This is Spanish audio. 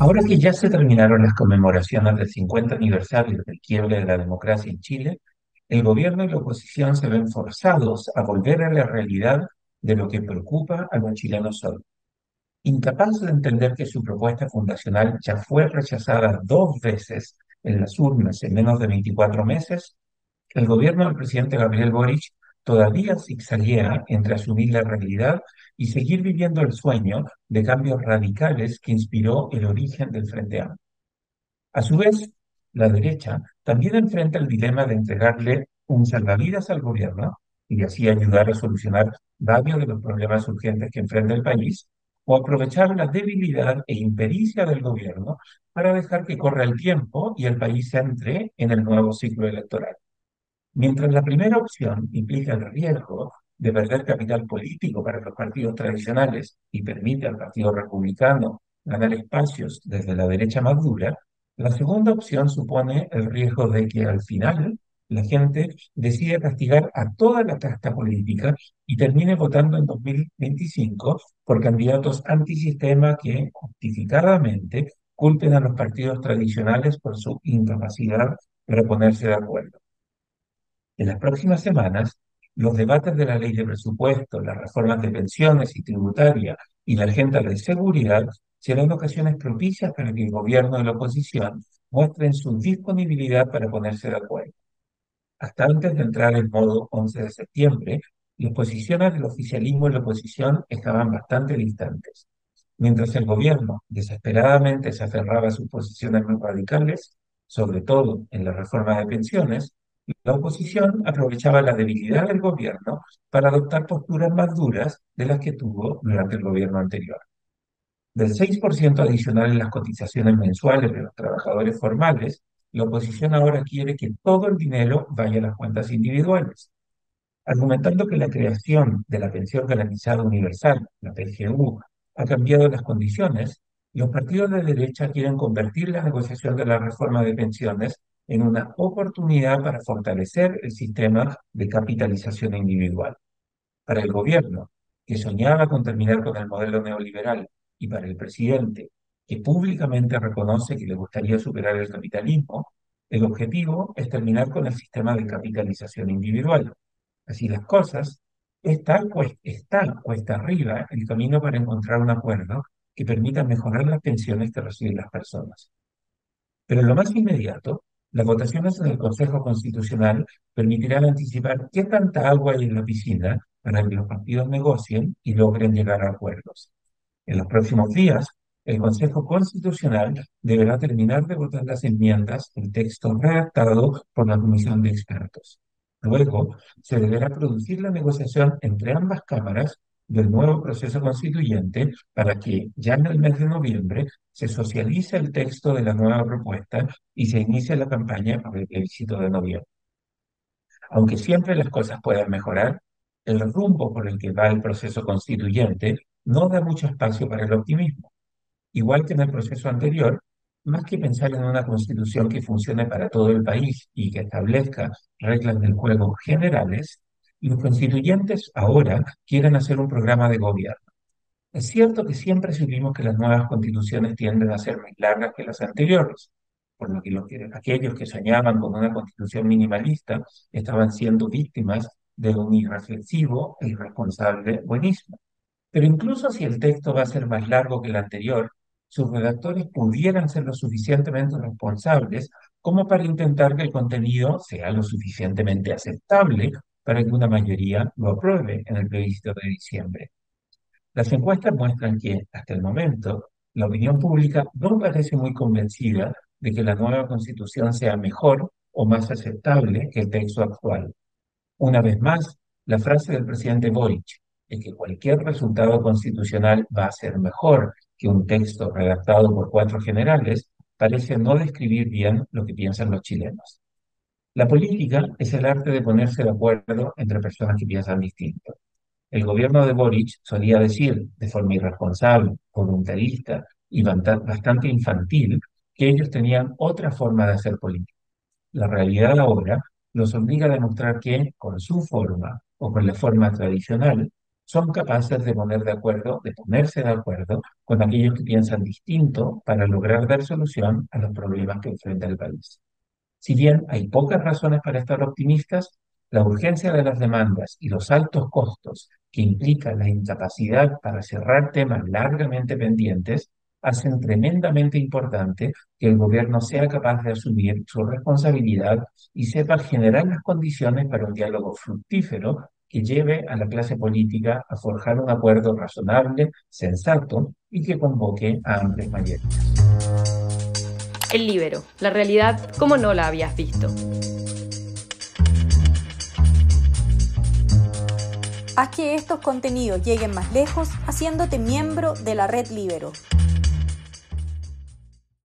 Ahora que ya se terminaron las conmemoraciones del 50 aniversario del quiebre de la democracia en Chile, el gobierno y la oposición se ven forzados a volver a la realidad de lo que preocupa a los chilenos hoy. Incapaz de entender que su propuesta fundacional ya fue rechazada dos veces en las urnas en menos de 24 meses, el gobierno del presidente Gabriel Boric todavía zigzaguea entre asumir la realidad y seguir viviendo el sueño de cambios radicales que inspiró el origen del Frente Amplio. A su vez, la derecha también enfrenta el dilema de entregarle un salvavidas al gobierno y así ayudar a solucionar varios de los problemas urgentes que enfrenta el país, o aprovechar la debilidad e impericia del gobierno para dejar que corra el tiempo y el país entre en el nuevo ciclo electoral. Mientras la primera opción implica el riesgo de perder capital político para los partidos tradicionales y permite al Partido Republicano ganar espacios desde la derecha más dura, la segunda opción supone el riesgo de que al final la gente decida castigar a toda la casta política y termine votando en 2025 por candidatos antisistema que justificadamente culpen a los partidos tradicionales por su incapacidad para ponerse de acuerdo. En las próximas semanas, los debates de la ley de presupuesto, las reformas de pensiones y tributaria y la agenda de seguridad serán ocasiones propicias para que el gobierno y la oposición muestren su disponibilidad para ponerse de acuerdo. Hasta antes de entrar en modo 11 de septiembre, las posiciones del oficialismo y la oposición estaban bastante distantes. Mientras el gobierno desesperadamente se aferraba a sus posiciones muy radicales, sobre todo en la reforma de pensiones, la oposición aprovechaba la debilidad del gobierno para adoptar posturas más duras de las que tuvo durante el gobierno anterior. Del 6% adicional en las cotizaciones mensuales de los trabajadores formales, la oposición ahora quiere que todo el dinero vaya a las cuentas individuales, argumentando que la creación de la pensión garantizada universal, la PGU, ha cambiado las condiciones, los partidos de derecha quieren convertir la negociación de la reforma de pensiones en una oportunidad para fortalecer el sistema de capitalización individual. Para el gobierno, que soñaba con terminar con el modelo neoliberal, y para el presidente, que públicamente reconoce que le gustaría superar el capitalismo, el objetivo es terminar con el sistema de capitalización individual. Así las cosas, está, pues, está cuesta arriba el camino para encontrar un acuerdo que permita mejorar las pensiones que reciben las personas. Pero lo más inmediato, las votaciones en el Consejo Constitucional permitirán anticipar qué tanta agua hay en la piscina para que los partidos negocien y logren llegar a acuerdos. En los próximos días, el Consejo Constitucional deberá terminar de votar las enmiendas del texto redactado por la Comisión de Expertos. Luego, se deberá producir la negociación entre ambas cámaras del nuevo proceso constituyente para que ya en el mes de noviembre se socialice el texto de la nueva propuesta y se inicie la campaña para el plebiscito de noviembre. Aunque siempre las cosas puedan mejorar, el rumbo por el que va el proceso constituyente no da mucho espacio para el optimismo. Igual que en el proceso anterior, más que pensar en una constitución que funcione para todo el país y que establezca reglas del juego generales, los constituyentes ahora quieren hacer un programa de gobierno. Es cierto que siempre supimos que las nuevas constituciones tienden a ser más largas que las anteriores, por lo que, aquellos que soñaban con una constitución minimalista estaban siendo víctimas de un irreflexivo e irresponsable buenismo. Pero incluso si el texto va a ser más largo que el anterior, sus redactores pudieran ser lo suficientemente responsables como para intentar que el contenido sea lo suficientemente aceptable para que una mayoría lo apruebe en el plebiscito de diciembre. Las encuestas muestran que, hasta el momento, la opinión pública no parece muy convencida de que la nueva constitución sea mejor o más aceptable que el texto actual. Una vez más, la frase del presidente Boric, de que cualquier resultado constitucional va a ser mejor que un texto redactado por cuatro generales parece no describir bien lo que piensan los chilenos. La política es el arte de ponerse de acuerdo entre personas que piensan distinto. El gobierno de Boric solía decir, de forma irresponsable, voluntarista y bastante infantil, que ellos tenían otra forma de hacer política. La realidad ahora los obliga a demostrar que, con su forma o con la forma tradicional, son capaces de poner de acuerdo, de ponerse de acuerdo con aquellos que piensan distinto para lograr dar solución a los problemas que enfrenta el país. Si bien hay pocas razones para estar optimistas, la urgencia de las demandas y los altos costos que implica la incapacidad para cerrar temas largamente pendientes hacen tremendamente importante que el gobierno sea capaz de asumir su responsabilidad y sepa generar las condiciones para un diálogo fructífero que lleve a la clase política a forjar un acuerdo razonable, sensato y que convoque a amplias mayorías. El libero, la realidad como no la habías visto. Haz que estos contenidos lleguen más lejos haciéndote miembro de la red Libero.